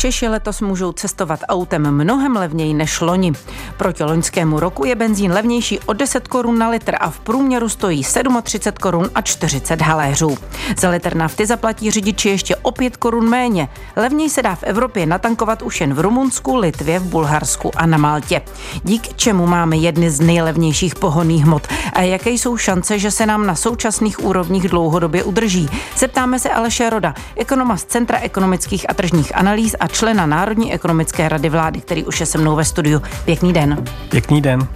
Češi letos můžou cestovat autem mnohem levněji než loni. Proti loňskému roku je benzín levnější o 10 korun na litr a v průměru stojí 37 korun a 40 haléřů. Za litr nafty zaplatí řidiči ještě o 5 korun méně. Levněji se dá v Evropě natankovat už jen v Rumunsku, Litvě, v Bulharsku a na Maltě. Dík čemu máme jedny z nejlevnějších pohonných hmot a jaké jsou šance, že se nám na současných úrovních dlouhodobě udrží. Zeptáme se Aleše Roda, ekonoma z Centra ekonomických a tržních analýz a člena Národní ekonomické rady vlády, který už je se mnou ve studiu. Pěkný den. Pěkný den.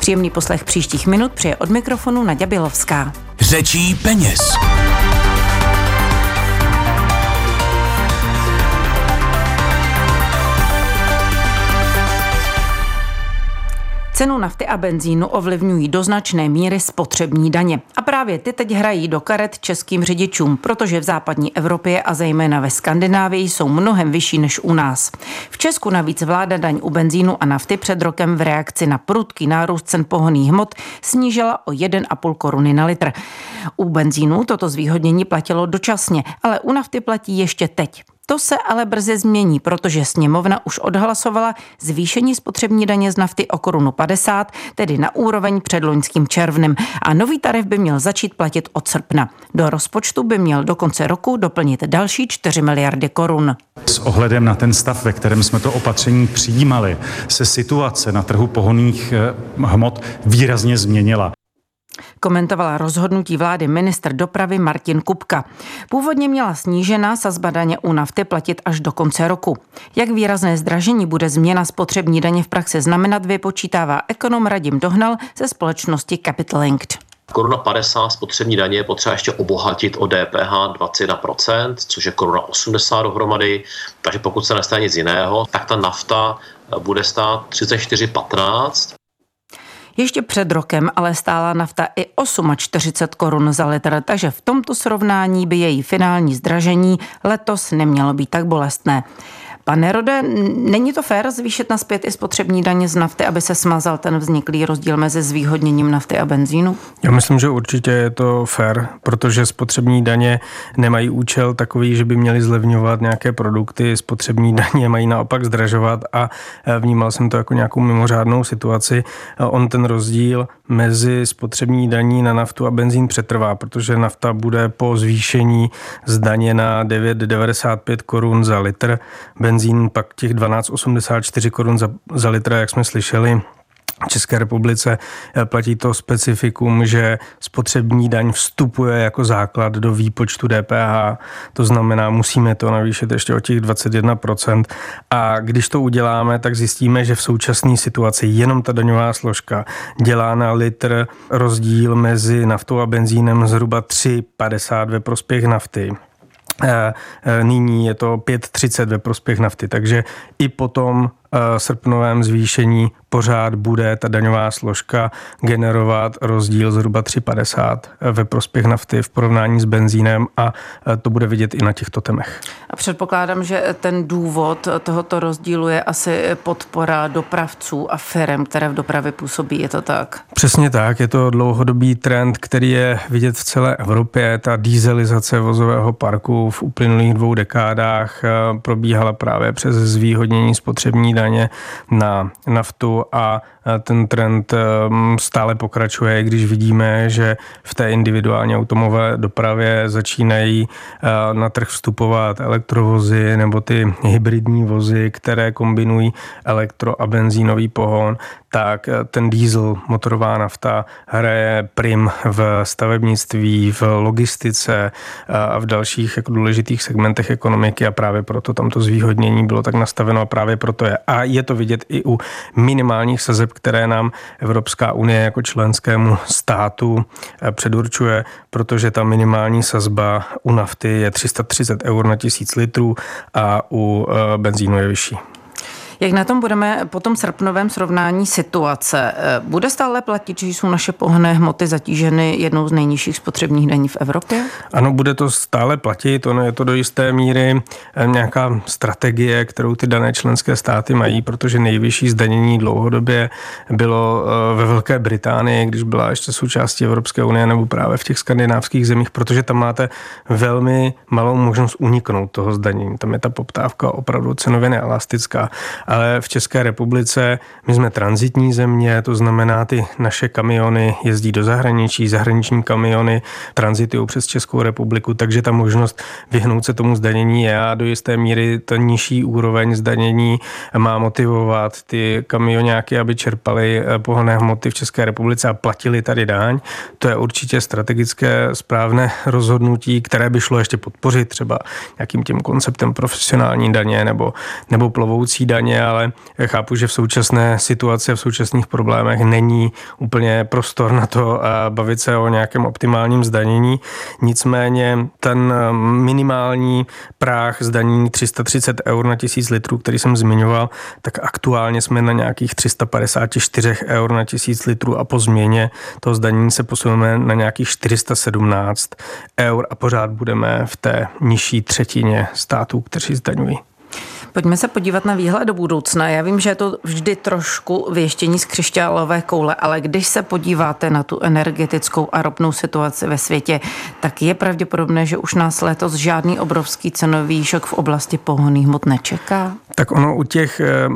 Příjemný poslech příštích minut přeje od mikrofonu Naděja Bělovská. Řečí peněz. Cenu nafty a benzínu ovlivňují do značné míry spotřební daně. A právě ty teď hrají do karet českým řidičům, protože v západní Evropě a zejména ve Skandinávii jsou mnohem vyšší než u nás. V Česku navíc vláda daň u benzínu a nafty před rokem v reakci na prudký nárůst cen pohonných hmot snížila o 1,5 koruny na litr. U benzínu toto zvýhodnění platilo dočasně, ale u nafty platí ještě teď. To se ale brzy změní, protože sněmovna už odhlasovala zvýšení spotřební daně z nafty o korunu 50, tedy na úroveň před loňským červnem. A nový tarif by měl začít platit od srpna. Do rozpočtu by měl do konce roku doplnit další 4 miliardy korun. S ohledem na ten stav, ve kterém jsme to opatření přijímali, se situace na trhu pohonných eh, hmot výrazně změnila komentovala rozhodnutí vlády ministr dopravy Martin Kupka. Původně měla snížená sazba daně u nafty platit až do konce roku. Jak výrazné zdražení bude změna spotřební daně v praxi znamenat, vypočítává ekonom Radim Dohnal ze společnosti Capital Linked koruna 50 spotřební daně je potřeba ještě obohatit o DPH 21%, což je koruna 80 dohromady, takže pokud se nestane nic jiného, tak ta nafta bude stát 34,15 ještě před rokem ale stála nafta i 48 korun za litr, takže v tomto srovnání by její finální zdražení letos nemělo být tak bolestné. Pane Rode, není to fér zvýšit na zpět i spotřební daně z nafty, aby se smazal ten vzniklý rozdíl mezi zvýhodněním nafty a benzínu? Já myslím, že určitě je to fér, protože spotřební daně nemají účel takový, že by měly zlevňovat nějaké produkty. Spotřební daně mají naopak zdražovat a vnímal jsem to jako nějakou mimořádnou situaci. On ten rozdíl mezi spotřební daní na naftu a benzín přetrvá, protože nafta bude po zvýšení z daně na 9,95 korun za litr, benzín pak těch 12,84 korun za, za litr, jak jsme slyšeli, České republice eh, platí to specifikum, že spotřební daň vstupuje jako základ do výpočtu DPH, to znamená, musíme to navýšit ještě o těch 21%. A když to uděláme, tak zjistíme, že v současné situaci jenom ta daňová složka dělá na litr rozdíl mezi naftou a benzínem zhruba 3,50 ve prospěch nafty. Eh, eh, nyní je to 5,30 ve prospěch nafty, takže i potom srpnovém zvýšení pořád bude ta daňová složka generovat rozdíl zhruba 3,50 ve prospěch nafty v porovnání s benzínem a eh, to bude vidět i na těchto temech. A předpokládám, že ten důvod tohoto rozdílu je asi podpora dopravců a firm, které v dopravě působí. Je to tak? Přesně tak. Je to dlouhodobý trend, který je vidět v celé Evropě. Ta dízelizace vozového parku v uplynulých dvou dekádách eh, probíhala právě přes zvýhodnění spotřební daně na naftu a ten trend ehm, stále pokračuje, když vidíme, že v té individuální automobilové dopravě začínají eh, na trh vstupovat elektrovozy nebo ty hybridní vozy, které kombinují elektro a benzínový pohon, tak eh, ten diesel, motorová nafta, hraje prim v stavebnictví, v logistice eh, a v dalších jako důležitých segmentech ekonomiky a právě proto tam to zvýhodnění bylo tak nastaveno a právě proto je. A je to vidět i u minimálních sazeb, které nám Evropská unie jako členskému státu eh, předurčuje, protože ta minimální sazba u nafty je 330 eur na tisíc litrů a u benzínu je vyšší. Jak na tom budeme po tom srpnovém srovnání situace? Bude stále platit, že jsou naše pohonné hmoty zatíženy jednou z nejnižších spotřebních daní v Evropě? Ano, bude to stále platit. Ono je to do jisté míry eh, nějaká strategie, kterou ty dané členské státy mají, protože nejvyšší zdanění dlouhodobě bylo eh, ve Velké Británii, když byla ještě součástí Evropské unie nebo právě v těch skandinávských zemích, protože tam máte velmi malou možnost uniknout toho zdanění. Tam je ta poptávka opravdu cenově neelastická. Ale v České republice my jsme transitní země, to znamená, ty naše kamiony jezdí do zahraničí, zahraniční kamiony tranzitují přes Českou republiku, takže ta možnost vyhnout se tomu zdanění je a do jisté míry ta nižší úroveň zdanění má motivovat ty kamionáky, aby čerpali eh, pohonné hmoty v České republice a platili tady daň. To je určitě strategické správné rozhodnutí, které by šlo ještě podpořit třeba nějakým tím konceptem profesionální daně nebo, nebo plovoucí daně, ale chápu, že v současné situaci a v současných problémech není úplně prostor na to bavit se o nějakém optimálním zdanění. Nicméně ten eh, minimální práh zdanění 330 eur na tisíc litrů, který jsem zmiňoval, tak aktuálně jsme na nějakých 354 eur na tisíc litrů a po změně toho zdanění se posuneme na nějakých 417 eur a pořád budeme v té nižší třetině států, kteří zdaňují. Pojďme se podívat na výhled do budoucna. Já vím, že je to vždy trošku věštění z křišťálové koule, ale když se podíváte na tu energetickou a ropnou situaci ve světě, tak je pravděpodobné, že už nás letos žádný obrovský cenový šok v oblasti pohonných hmot nečeká? Tak ono u těch eh,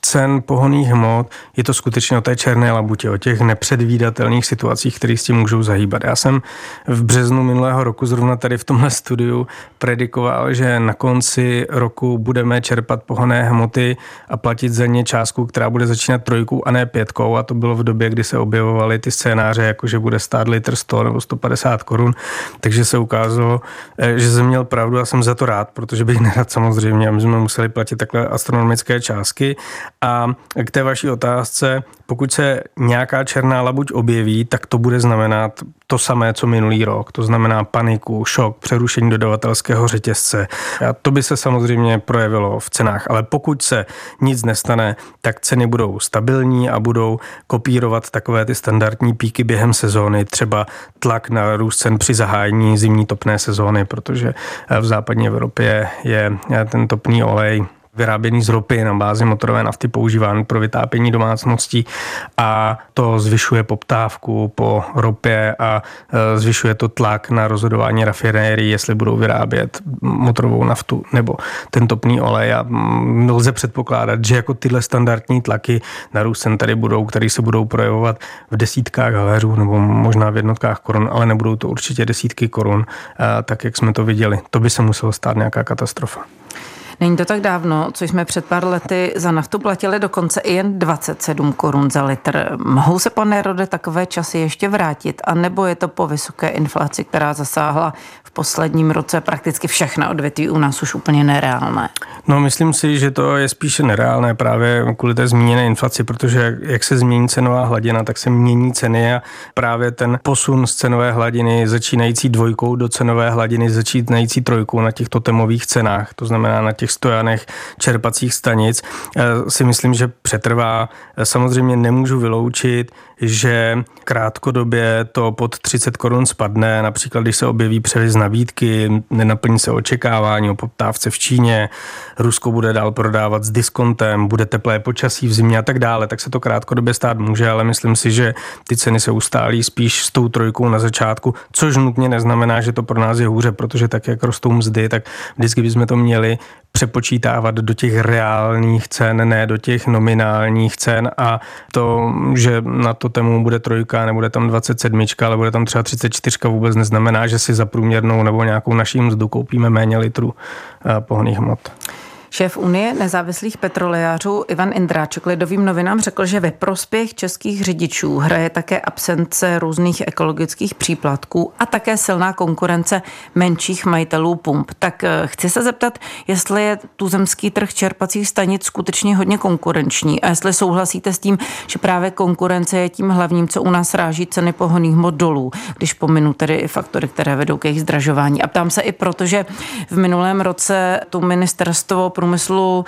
cen pohonných hmot je to skutečně o té černé labutě, o těch nepředvídatelných situacích, které s tím můžou zahýbat. Já jsem v březnu minulého roku zrovna tady v tomhle studiu predikoval, že na konci roku budeme čerpat pohonné hmoty a platit za ně částku, která bude začínat trojkou a ne pětkou. A to bylo v době, kdy se objevovaly ty scénáře, jako že bude stát litr 100 nebo 150 korun. Takže se ukázalo, eh, že jsem měl pravdu a jsem za to rád, protože bych nerad samozřejmě, aby jsme museli platit takhle astronomické částky. A k té vaší otázce, pokud se nějaká černá labuť objeví, tak to bude znamenat to samé, co minulý rok. To znamená paniku, šok, přerušení dodavatelského řetězce. A to by se samozřejmě projevilo v cenách, ale pokud se nic nestane, tak ceny budou stabilní a budou kopírovat takové ty standardní píky během sezóny, třeba tlak na růst cen při zahájení zimní topné sezóny, protože v západní Evropě je ten topný olej vyráběný z ropy na bázi motorové nafty používán pro vytápění domácností a to zvyšuje poptávku po ropě a e, zvyšuje to tlak na rozhodování rafinérií, jestli budou vyrábět motorovou naftu nebo ten topný olej a lze předpokládat, že jako tyhle standardní tlaky na růst cen tady budou, které se budou projevovat v desítkách haléřů nebo možná v jednotkách korun, ale nebudou to určitě desítky korun, tak jak jsme to viděli. To by se muselo stát nějaká katastrofa. Není to tak dávno, co jsme před pár lety za naftu platili dokonce i jen 27 korun za litr. Mohou se, pane Rode, takové časy ještě vrátit? A nebo je to po vysoké inflaci, která zasáhla v posledním roce prakticky všechna odvětví u nás už úplně nereálné? No, myslím si, že to je spíše nereálné právě kvůli té zmíněné inflaci, protože jak se změní cenová hladina, tak se mění ceny a právě ten posun z cenové hladiny začínající dvojkou do cenové hladiny začínající trojkou na těch totemových cenách, to znamená na těch těch stojanech čerpacích stanic eh, si myslím, že přetrvá. Samozřejmě nemůžu vyloučit, že krátkodobě to pod 30 korun spadne, například když se objeví převis nabídky, nenaplní se očekávání o poptávce v Číně, Rusko bude dál prodávat s diskontem, bude teplé počasí v zimě a tak dále, tak se to krátkodobě stát může, ale myslím si, že ty ceny se ustálí spíš s tou trojkou na začátku, což nutně neznamená, že to pro nás je hůře, protože tak, jak rostou mzdy, tak vždycky bychom to měli přepočítávat do těch reálných cen, ne do těch nominálních cen a to, že na to tému bude trojka, nebude tam 27, ale bude tam třeba 34, vůbec neznamená, že si za průměrnou nebo nějakou naší mzdu koupíme méně litrů eh, pohonných hmot. Šéf Unie nezávislých petrolejářů Ivan Indráček Lidovým novinám řekl, že ve prospěch českých řidičů hraje také absence různých ekologických příplatků a také silná konkurence menších majitelů pump. Tak eh, chci se zeptat, jestli je tuzemský trh čerpacích stanic skutečně hodně konkurenční a jestli souhlasíte s tím, že právě konkurence je tím hlavním, co u nás ráží ceny pohoných mod dolů, když pominu tedy i faktory, které vedou k jejich zdražování. A ptám se i proto, že v minulém roce tu ministerstvo průmyslu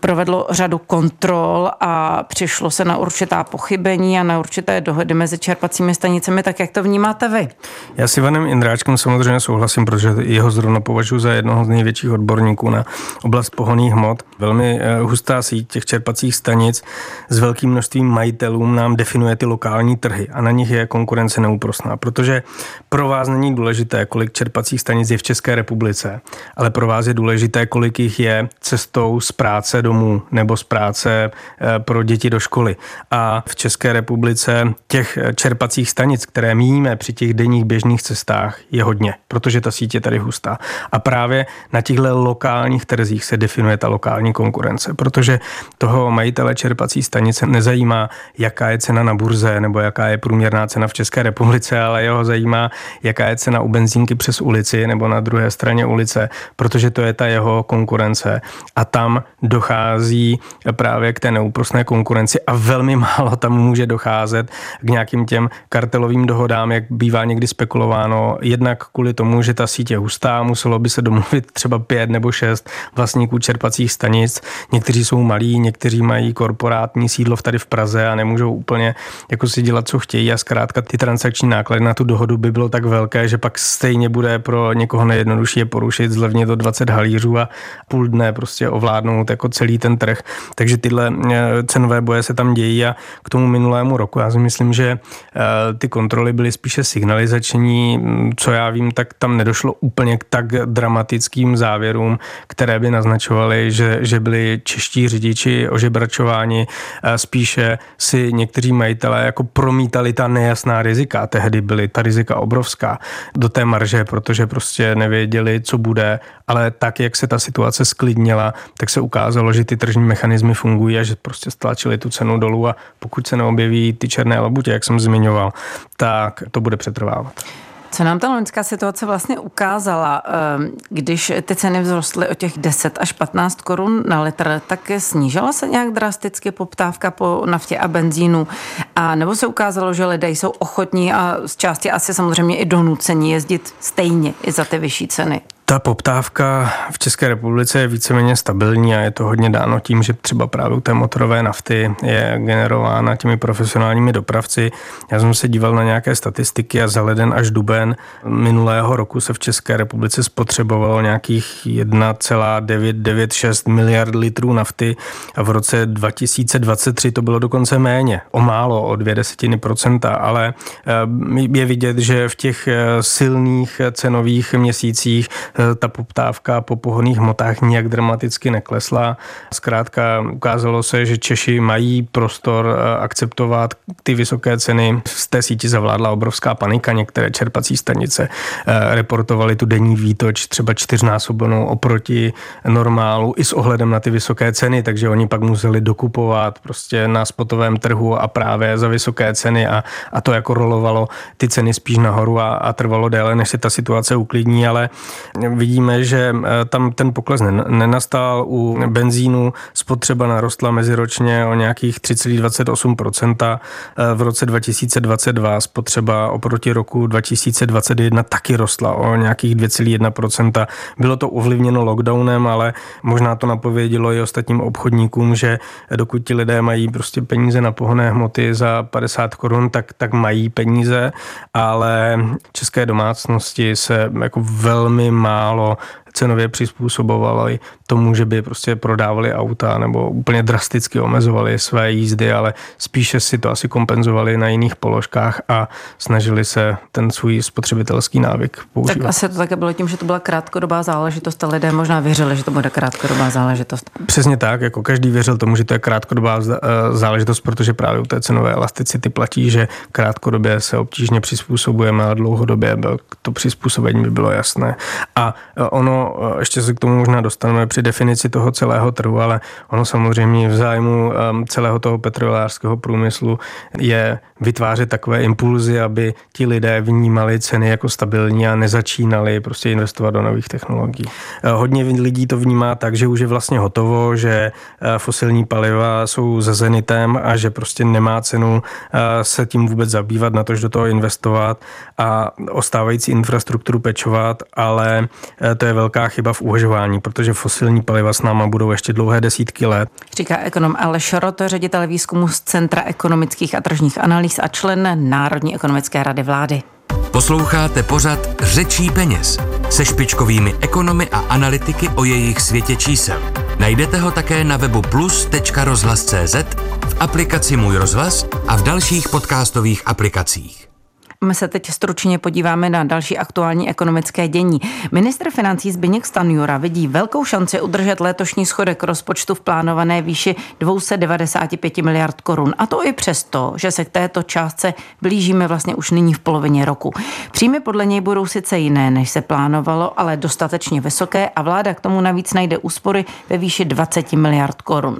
provedlo řadu kontrol a přišlo se na určitá pochybení a na určité dohody mezi čerpacími stanicemi, tak jak to vnímáte vy? Já s Ivanem Indráčkem samozřejmě souhlasím, protože jeho zrovna považuji za jednoho z největších odborníků na oblast pohoných hmot. Velmi eh, hustá síť těch čerpacích stanic s velkým množstvím majitelům nám definuje ty lokální trhy a na nich je konkurence neúprostná, protože pro vás není důležité, kolik čerpacích stanic je v České republice, ale pro vás je důležité, kolik jich je cestou z práce domů nebo z práce eh, pro děti do školy. A v České republice těch čerpacích stanic, které míjíme při těch denních běžných cestách, je hodně, protože ta je tady hustá. A právě na těchto lokálních trzích se definuje ta lokální konkurence, protože toho majitele čerpací stanice nezajímá, jaká je cena na burze nebo jaká je průměrná cena v České republice, ale jeho zajímá, jaká je cena u benzínky přes ulici nebo na druhé straně ulice, protože to je ta jeho konkurence. A tam dochází právě k té neúprostné konkurenci a velmi málo tam může docházet k nějakým těm kartelovým dohodám, jak bývá někdy spekulováno, jednak kvůli tomu, že ta síť je hustá, muselo by se domluvit třeba pět nebo šest vlastníků čerpacích stanic. Někteří jsou malí, někteří mají korporátní sídlo tady v Praze a nemůžou úplně jako si dělat, co chtějí a zkrátka ty transakční náklady na tu dohodu by bylo tak velké, že pak stejně bude pro někoho nejjednodušší je porušit, zlevně to 20 halířů a půl dne prostě ovládnout jako celý ten trh. Takže tyhle eh, cenové boje se tam dějí a k tomu minulému roku já si myslím, že eh, ty kontroly byly spíše signalizační, co já vím, tak tam nedošlo úplně k tak dramatickým závěrům, které by naznačovaly, že, že byli čeští řidiči ožebračováni. Spíše si někteří majitelé jako promítali ta nejasná rizika. Tehdy byly ta rizika obrovská do té marže, protože prostě nevěděli, co bude, ale tak, jak se ta situace sklidnila, tak se ukázalo, že ty tržní mechanismy fungují a že prostě stlačili tu cenu dolů a pokud se neobjeví ty černé labutě, jak jsem zmiňoval, tak to bude přetrvávat. Co nám ta loňská situace vlastně ukázala, ehm, když ty ceny vzrostly o těch 10 až 15 korun na litr, tak snížila se nějak drasticky poptávka po naftě a benzínu? A nebo se ukázalo, že lidé jsou ochotní a z části asi samozřejmě i donucení jezdit stejně i za ty vyšší ceny? Ta poptávka v České republice je víceméně stabilní a je to hodně dáno tím, že třeba právě té motorové nafty je generována těmi profesionálními dopravci. Já jsem se díval na nějaké statistiky a za leden až duben minulého roku se v České republice spotřebovalo nějakých 1,996 miliard litrů nafty a v roce 2023 to bylo dokonce méně, o málo, o dvě desetiny procenta, ale eh, je vidět, že v těch eh, silných cenových měsících Eh, ta poptávka po pohodných hmotách nijak dramaticky neklesla. Zkrátka ukázalo se, že Češi mají prostor eh, akceptovat ty vysoké ceny. Z té síti zavládla obrovská panika. Některé čerpací stanice eh, reportovaly tu denní výtoč třeba čtyřnásobenou oproti normálu i s ohledem na ty vysoké ceny, takže oni pak museli dokupovat prostě na spotovém trhu a právě za vysoké ceny a, a to jako rolovalo ty ceny spíš nahoru a, a trvalo déle, než se ta situace uklidní, ale vidíme, že eh, tam ten pokles nenastal. U benzínu spotřeba narostla meziročně o nějakých 3,28%. Eh, v roce 2022 spotřeba oproti roku 2021 taky rostla o nějakých 2,1%. Bylo to ovlivněno lockdownem, ale možná to napovědělo i ostatním obchodníkům, že dokud ti lidé mají prostě peníze na pohonné hmoty za 50 korun, tak, tak mají peníze, ale české domácnosti se jako velmi málo cenově přizpůsobovali tomu, že by prostě prodávali auta nebo úplně drasticky omezovali své jízdy, ale spíše si to asi kompenzovali na jiných položkách a snažili se ten svůj spotřebitelský návyk používat. Tak asi to také bylo tím, že to byla krátkodobá záležitost a lidé možná věřili, že to bude krátkodobá záležitost. Přesně tak, jako každý věřil tomu, že to je krátkodobá eh, záležitost, protože právě u té cenové elasticity platí, že krátkodobě se obtížně přizpůsobujeme a dlouhodobě to přizpůsobení by bylo jasné. A eh, Eh, ještě se k tomu možná dostaneme při definici toho celého trhu, ale ono samozřejmě v zájmu ehm, celého toho petrolejářského průmyslu je vytvářet takové impulzy, aby ti lidé vnímali ceny jako stabilní a nezačínali prostě investovat do nových technologií. Eh, hodně lidí to vnímá tak, že už je vlastně hotovo, že eh, fosilní paliva jsou za zenitem a že prostě nemá cenu se tím vůbec zabývat, na to, že do toho investovat a ostávající infrastrukturu pečovat, ale to je velká velká chyba v uvažování, protože fosilní paliva s náma budou ještě dlouhé desítky let. Říká ekonom Aleš Rot, ředitel výzkumu z Centra ekonomických a tržních analýz a člen Národní ekonomické rady vlády. Posloucháte pořad Řečí peněz se špičkovými ekonomy a analytiky o jejich světě čísel. Najdete ho také na webu plus.rozhlas.cz, v aplikaci Můj rozhlas a v dalších podcastových aplikacích. My se teď stručně podíváme na další aktuální ekonomické dění. Ministr financí Zbigněk Stanjura vidí velkou šanci udržet letošní schodek rozpočtu v plánované výši 295 miliard korun. A to i přesto, že se k této částce blížíme vlastně už nyní v polovině roku. Příjmy podle něj budou sice jiné, než se plánovalo, ale dostatečně vysoké a vláda k tomu navíc najde úspory ve výši 20 miliard korun.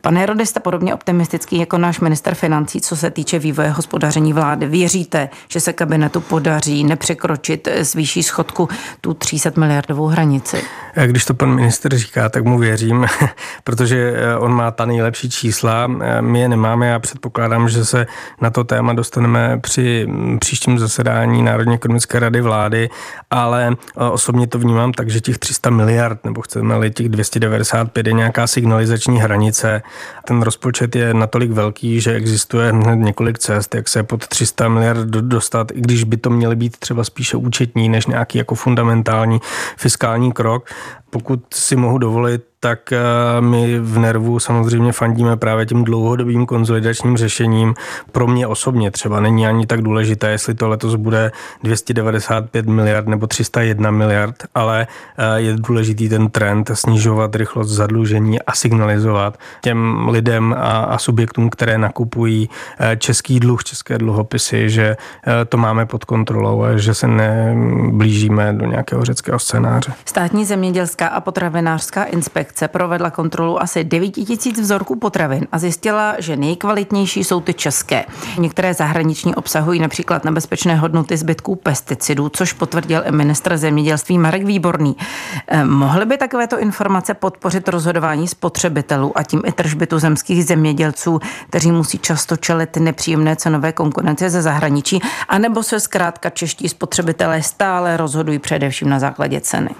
Pane Rode, jste podobně optimistický jako náš minister financí, co se týče vývoje hospodaření vlády. Věříte, že se kabinetu podaří nepřekročit z výšší schodku tu 300 miliardovou hranici. Když to pan minister říká, tak mu věřím, protože eh, on má ta nejlepší čísla, eh, my je nemáme a předpokládám, že se na to téma dostaneme při mm, příštím zasedání Národní ekonomické rady vlády, ale eh, osobně to vnímám tak, že těch 300 miliard, nebo chceme-li těch 295 je nějaká signalizační hranice. Ten rozpočet je natolik velký, že existuje několik cest, jak se pod 300 miliard dostat, i když by to měly být třeba spíše účetní než nějaký jako fundamentální fiskální krok. Pokud si mohu dovolit, tak eh, my v Nervu samozřejmě fandíme právě tím dlouhodobým konzolidačním řešením. Pro mě osobně třeba není ani tak důležité, jestli to letos bude 295 miliard nebo 301 miliard, ale eh, je důležitý ten trend snižovat rychlost zadlužení a signalizovat těm lidem a, a subjektům, které nakupují eh, český dluh, české dluhopisy, že to máme pod kontrolou a že se neblížíme do nějakého řeckého scénáře. Státní zemědělská a potravinářská inspekce inspekce provedla kontrolu asi 9 tisíc vzorků potravin a zjistila, že nejkvalitnější jsou ty české. Některé zahraniční obsahují například nebezpečné hodnoty zbytků pesticidů, což potvrdil i ministr zemědělství Marek Výborný. Eh, mohly by takovéto informace podpořit rozhodování spotřebitelů a tím i tržby tuzemských zemědělců, kteří musí často čelit nepříjemné cenové konkurence ze zahraničí, anebo se zkrátka čeští spotřebitelé stále rozhodují především na základě ceny?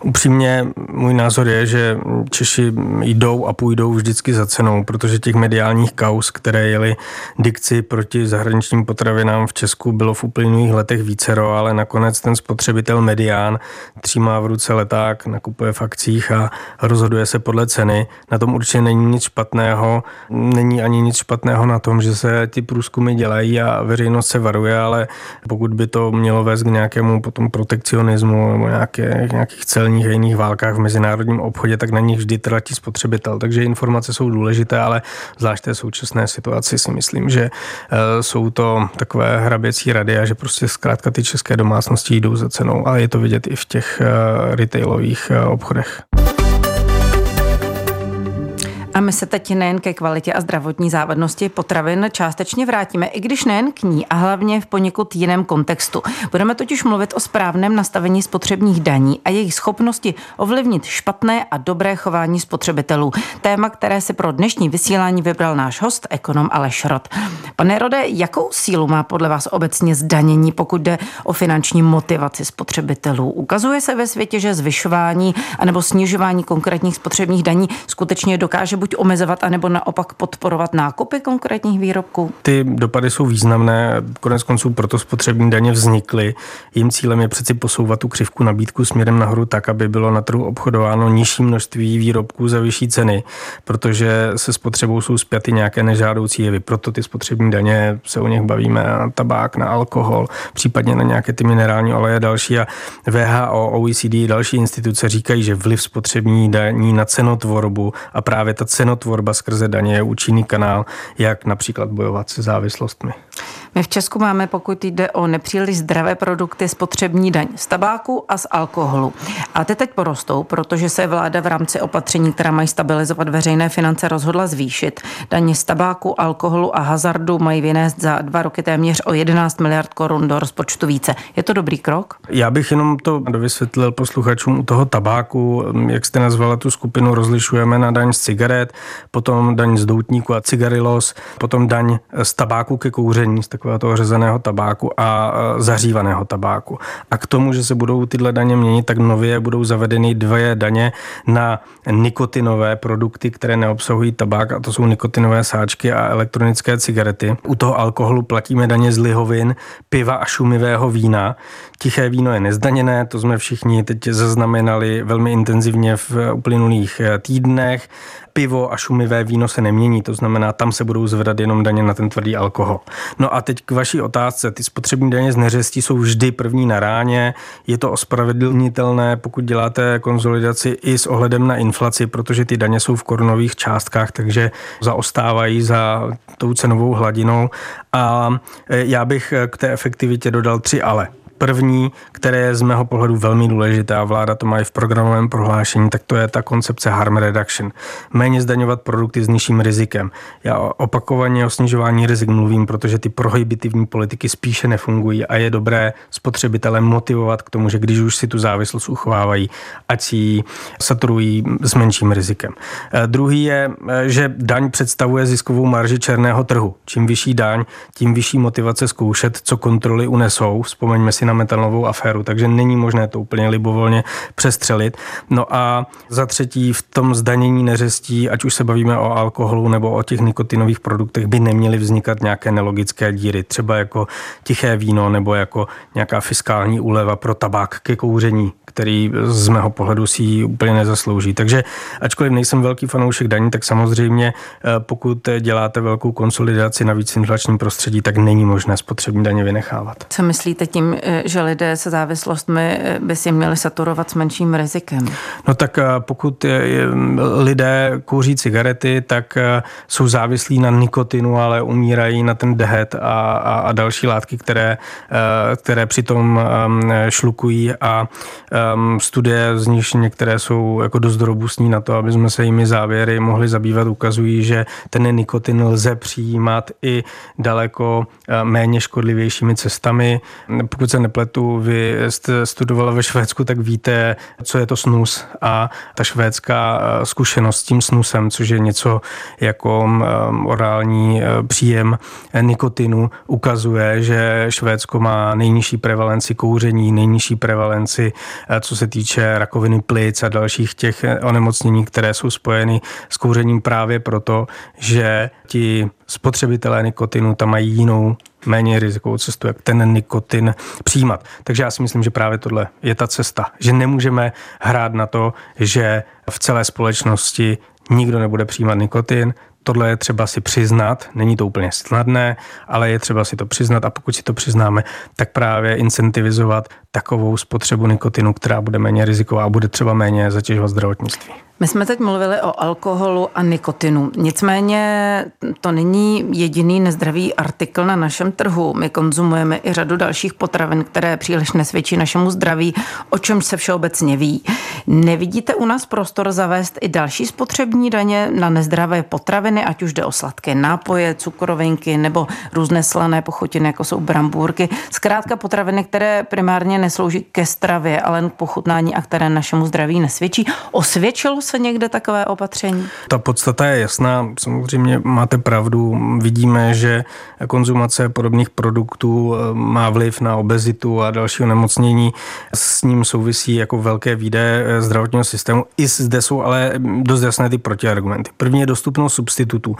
Upřímně můj názor je, že Češi jdou a půjdou vždycky za cenou, protože těch mediálních kaus, které jeli dikci proti zahraničním potravinám v Česku, bylo v uplynulých letech vícero, ale nakonec ten spotřebitel medián třímá v ruce leták, nakupuje v akcích a rozhoduje se podle ceny. Na tom určitě není nic špatného. Není ani nic špatného na tom, že se ty průzkumy dělají a veřejnost se varuje, ale pokud by to mělo vést k nějakému potom protekcionismu nebo nějaké, nějakých celních a jiných válkách v mezinárodním obchodě, tak na nich vždy tratí spotřebitel. Takže informace jsou důležité, ale zvlášť té současné situaci si myslím, že eh, jsou to takové hraběcí rady a že prostě zkrátka ty české domácnosti jdou za cenou. A je to vidět i v těch eh, retailových eh, obchodech. A my se teď nejen ke kvalitě a zdravotní závadnosti potravin částečně vrátíme, i když nejen k ní a hlavně v poněkud jiném kontextu. Budeme totiž mluvit o správném nastavení spotřebních daní a jejich schopnosti ovlivnit špatné a dobré chování spotřebitelů. Téma, které si pro dnešní vysílání vybral náš host, ekonom Aleš Rod. Pane Rode, jakou sílu má podle vás obecně zdanění, pokud jde o finanční motivaci spotřebitelů? Ukazuje se ve světě, že zvyšování anebo snižování konkrétních spotřebních daní skutečně dokáže buď omezovat, anebo naopak podporovat nákupy konkrétních výrobků? Ty dopady jsou významné, konec konců proto spotřební daně vznikly. Jím cílem je přeci posouvat tu křivku nabídku směrem nahoru tak, aby bylo na trhu obchodováno nižší množství výrobků za vyšší ceny, protože se spotřebou jsou zpěty nějaké nežádoucí jevy. Proto ty spotřební daně se o nich bavíme na tabák, na alkohol, případně na nějaké ty minerální oleje další. A VHO, OECD, další instituce říkají, že vliv spotřební daní na cenotvorbu a právě ta cenotvorba skrze daně je účinný kanál, jak například bojovat se závislostmi. My v Česku máme, pokud jde o nepříliš zdravé produkty, spotřební daň z tabáku a z alkoholu. A ty teď porostou, protože se vláda v rámci opatření, která mají stabilizovat veřejné finance, rozhodla zvýšit. Daně z tabáku, alkoholu a hazardu mají vynést za dva roky téměř o 11 miliard korun do rozpočtu více. Je to dobrý krok? Já bych jenom to dovysvětlil posluchačům u toho tabáku. Jak jste nazvala tu skupinu, rozlišujeme na daň z cigaret, potom daň z doutníku a cigarilos, potom daň z tabáku ke kouření kouření, z takového toho řezaného tabáku a zařívaného tabáku. A k tomu, že se budou tyhle daně měnit, tak nově budou zavedeny dvě daně na nikotinové produkty, které neobsahují tabák, a to jsou nikotinové sáčky a elektronické cigarety. U toho alkoholu platíme daně z lihovin, piva a šumivého vína. Tiché víno je nezdaněné, to jsme všichni teď zaznamenali velmi intenzivně v uplynulých týdnech pivo a šumivé víno se nemění, to znamená, tam se budou zvedat jenom daně na ten tvrdý alkohol. No a teď k vaší otázce. Ty spotřební daně z neřestí jsou vždy první na ráně. Je to ospravedlnitelné, pokud děláte konzolidaci i s ohledem na inflaci, protože ty daně jsou v korunových částkách, takže zaostávají za tou cenovou hladinou. A e, já bych k té efektivitě dodal tři ale. První, které je z mého pohledu velmi důležité a vláda to má i v programovém prohlášení, tak to je ta koncepce harm reduction. Méně zdaňovat produkty s nižším rizikem. Já opakovaně o snižování rizik mluvím, protože ty prohibitivní politiky spíše nefungují a je dobré spotřebitele motivovat k tomu, že když už si tu závislost uchovávají, ať si ji saturují s menším rizikem. Eh, druhý je, eh, že daň představuje ziskovou marži černého trhu. Čím vyšší daň, tím vyšší motivace zkoušet, co kontroly unesou. Vzpomeňme si na metanovou aféru, takže není možné to úplně libovolně přestřelit. No a za třetí v tom zdanění neřestí, ať už se bavíme o alkoholu nebo o těch nikotinových produktech, by neměly vznikat nějaké nelogické díry, třeba jako tiché víno nebo jako nějaká fiskální úleva pro tabák ke kouření, který z mého pohledu si ji úplně nezaslouží. Takže ačkoliv nejsem velký fanoušek daní, tak samozřejmě eh, pokud děláte velkou konsolidaci na víc inflačním prostředí, tak není možné spotřební daně vynechávat. Co myslíte tím, eh, že lidé se závislostmi eh, by si měli saturovat s menším rizikem? No tak pokud lidé kouří cigarety, tak jsou závislí na nikotinu, ale umírají na ten dehet a, a, a další látky, které, které přitom šlukují a um, studie, z nich některé jsou jako dost robustní na to, aby jsme se jimi závěry mohli zabývat, ukazují, že ten nikotin lze přijímat i daleko eh, méně škodlivějšími cestami. Pokud se nepletu, vy jste studovala ve Švédsku, tak víte, co je to snus a ta švédská eh, zkušenost s tím snusem, což je něco jako eh, orální příjem nikotinu, ukazuje, že Švédsko má nejnižší prevalenci kouření, nejnižší prevalenci co se týče rakoviny plic a dalších těch onemocnění, které jsou spojeny s kouřením právě proto, že ti spotřebitelé nikotinu tam mají jinou méně rizikovou cestu, jak ten nikotin přijímat. Takže já si myslím, že právě tohle je ta cesta, že nemůžeme hrát na to, že v celé společnosti nikdo nebude přijímat nikotin, tohle je třeba si přiznat, není to úplně snadné, ale je třeba si to přiznat a pokud si to přiznáme, tak právě incentivizovat takovou spotřebu nikotinu, která bude méně riziková a bude třeba méně zatěžovat zdravotnictví. My jsme teď mluvili o alkoholu a nikotinu. Nicméně to není jediný nezdravý artikl na našem trhu. My konzumujeme i řadu dalších potravin, které příliš nesvědčí našemu zdraví, o čem se všeobecně ví. Nevidíte u nás prostor zavést i další spotřební daně na nezdravé potraviny, ať už jde o sladké nápoje, cukrovinky nebo různé slané pochutiny, jako jsou brambůrky. Zkrátka potraviny, které primárně neslouží ke stravě, ale k pochutnání a které našemu zdraví nesvědčí. Osvědčilo se někde takové opatření? Ta podstata je jasná. Samozřejmě máte pravdu. Vidíme, že konzumace podobných produktů eh, má vliv na obezitu a další onemocnění. S ním souvisí jako velké výdaje eh, zdravotního systému. I zde jsou ale dost jasné ty protiargumenty. První je dostupnost substitutů.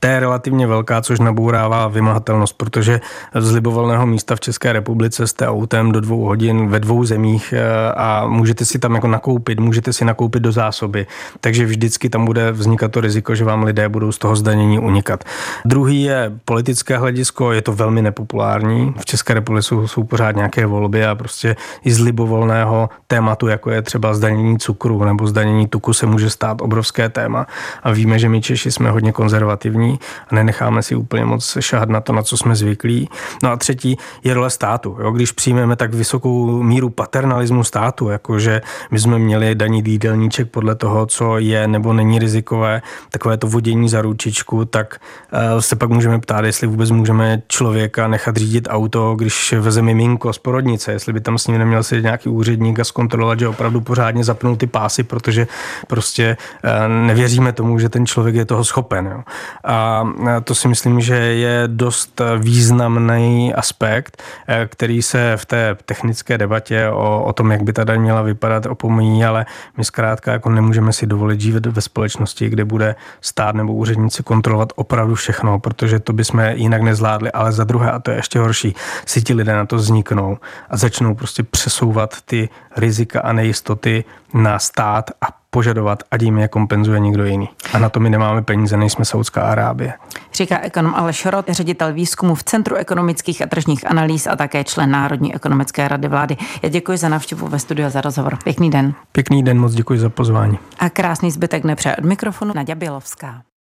Ta je relativně velká, což nabourává vymahatelnost, protože z libovolného místa v České republice jste autem do dvou hodin ve dvou zemích eh, a můžete si tam jako nakoupit, můžete si nakoupit do zásoby takže vždycky tam bude vznikat to riziko, že vám lidé budou z toho zdanění unikat. Druhý je politické hledisko, je to velmi nepopulární. V České republice jsou, jsou pořád nějaké volby a prostě i z libovolného tématu, jako je třeba zdanění cukru nebo zdanění tuku, se může stát obrovské téma. A víme, že my Češi jsme hodně konzervativní a nenecháme si úplně moc šahat na to, na co jsme zvyklí. No a třetí je role státu. Jo? Když přijmeme tak vysokou míru paternalismu státu, jakože my jsme měli daní jídelníček podle toho, toho, co je nebo není rizikové, takové to vodění za ručičku, tak eh, se pak můžeme ptát, jestli vůbec můžeme člověka nechat řídit auto, když veze miminko z porodnice, jestli by tam s ním neměl sedět nějaký úředník a zkontrolovat, že opravdu pořádně zapnul ty pásy, protože prostě eh, nevěříme tomu, že ten člověk je toho schopen. Jo. A to si myslím, že je dost významný aspekt, který se v té technické debatě o, o tom, jak by ta daň měla vypadat, opomíjí, ale my zkrátka jako nemůžeme si dovolit žít ve společnosti, kde bude stát nebo úředníci kontrolovat opravdu všechno, protože to bychom jinak nezvládli, ale za druhé, a to je ještě horší, si ti lidé na to vzniknou a začnou prostě přesouvat ty rizika a nejistoty na stát a požadovat, ať jim je kompenzuje někdo jiný. A na to my nemáme peníze, nejsme Saudská Arábie. Říká ekonom Aleš Rot, ředitel výzkumu v Centru ekonomických a tržních analýz a také člen Národní ekonomické rady vlády. Já děkuji za návštěvu ve studiu a za rozhovor. Pěkný den. Pěkný den, moc děkuji za pozvání. A krásný zbytek nepřeje od mikrofonu Nadia Bělovská.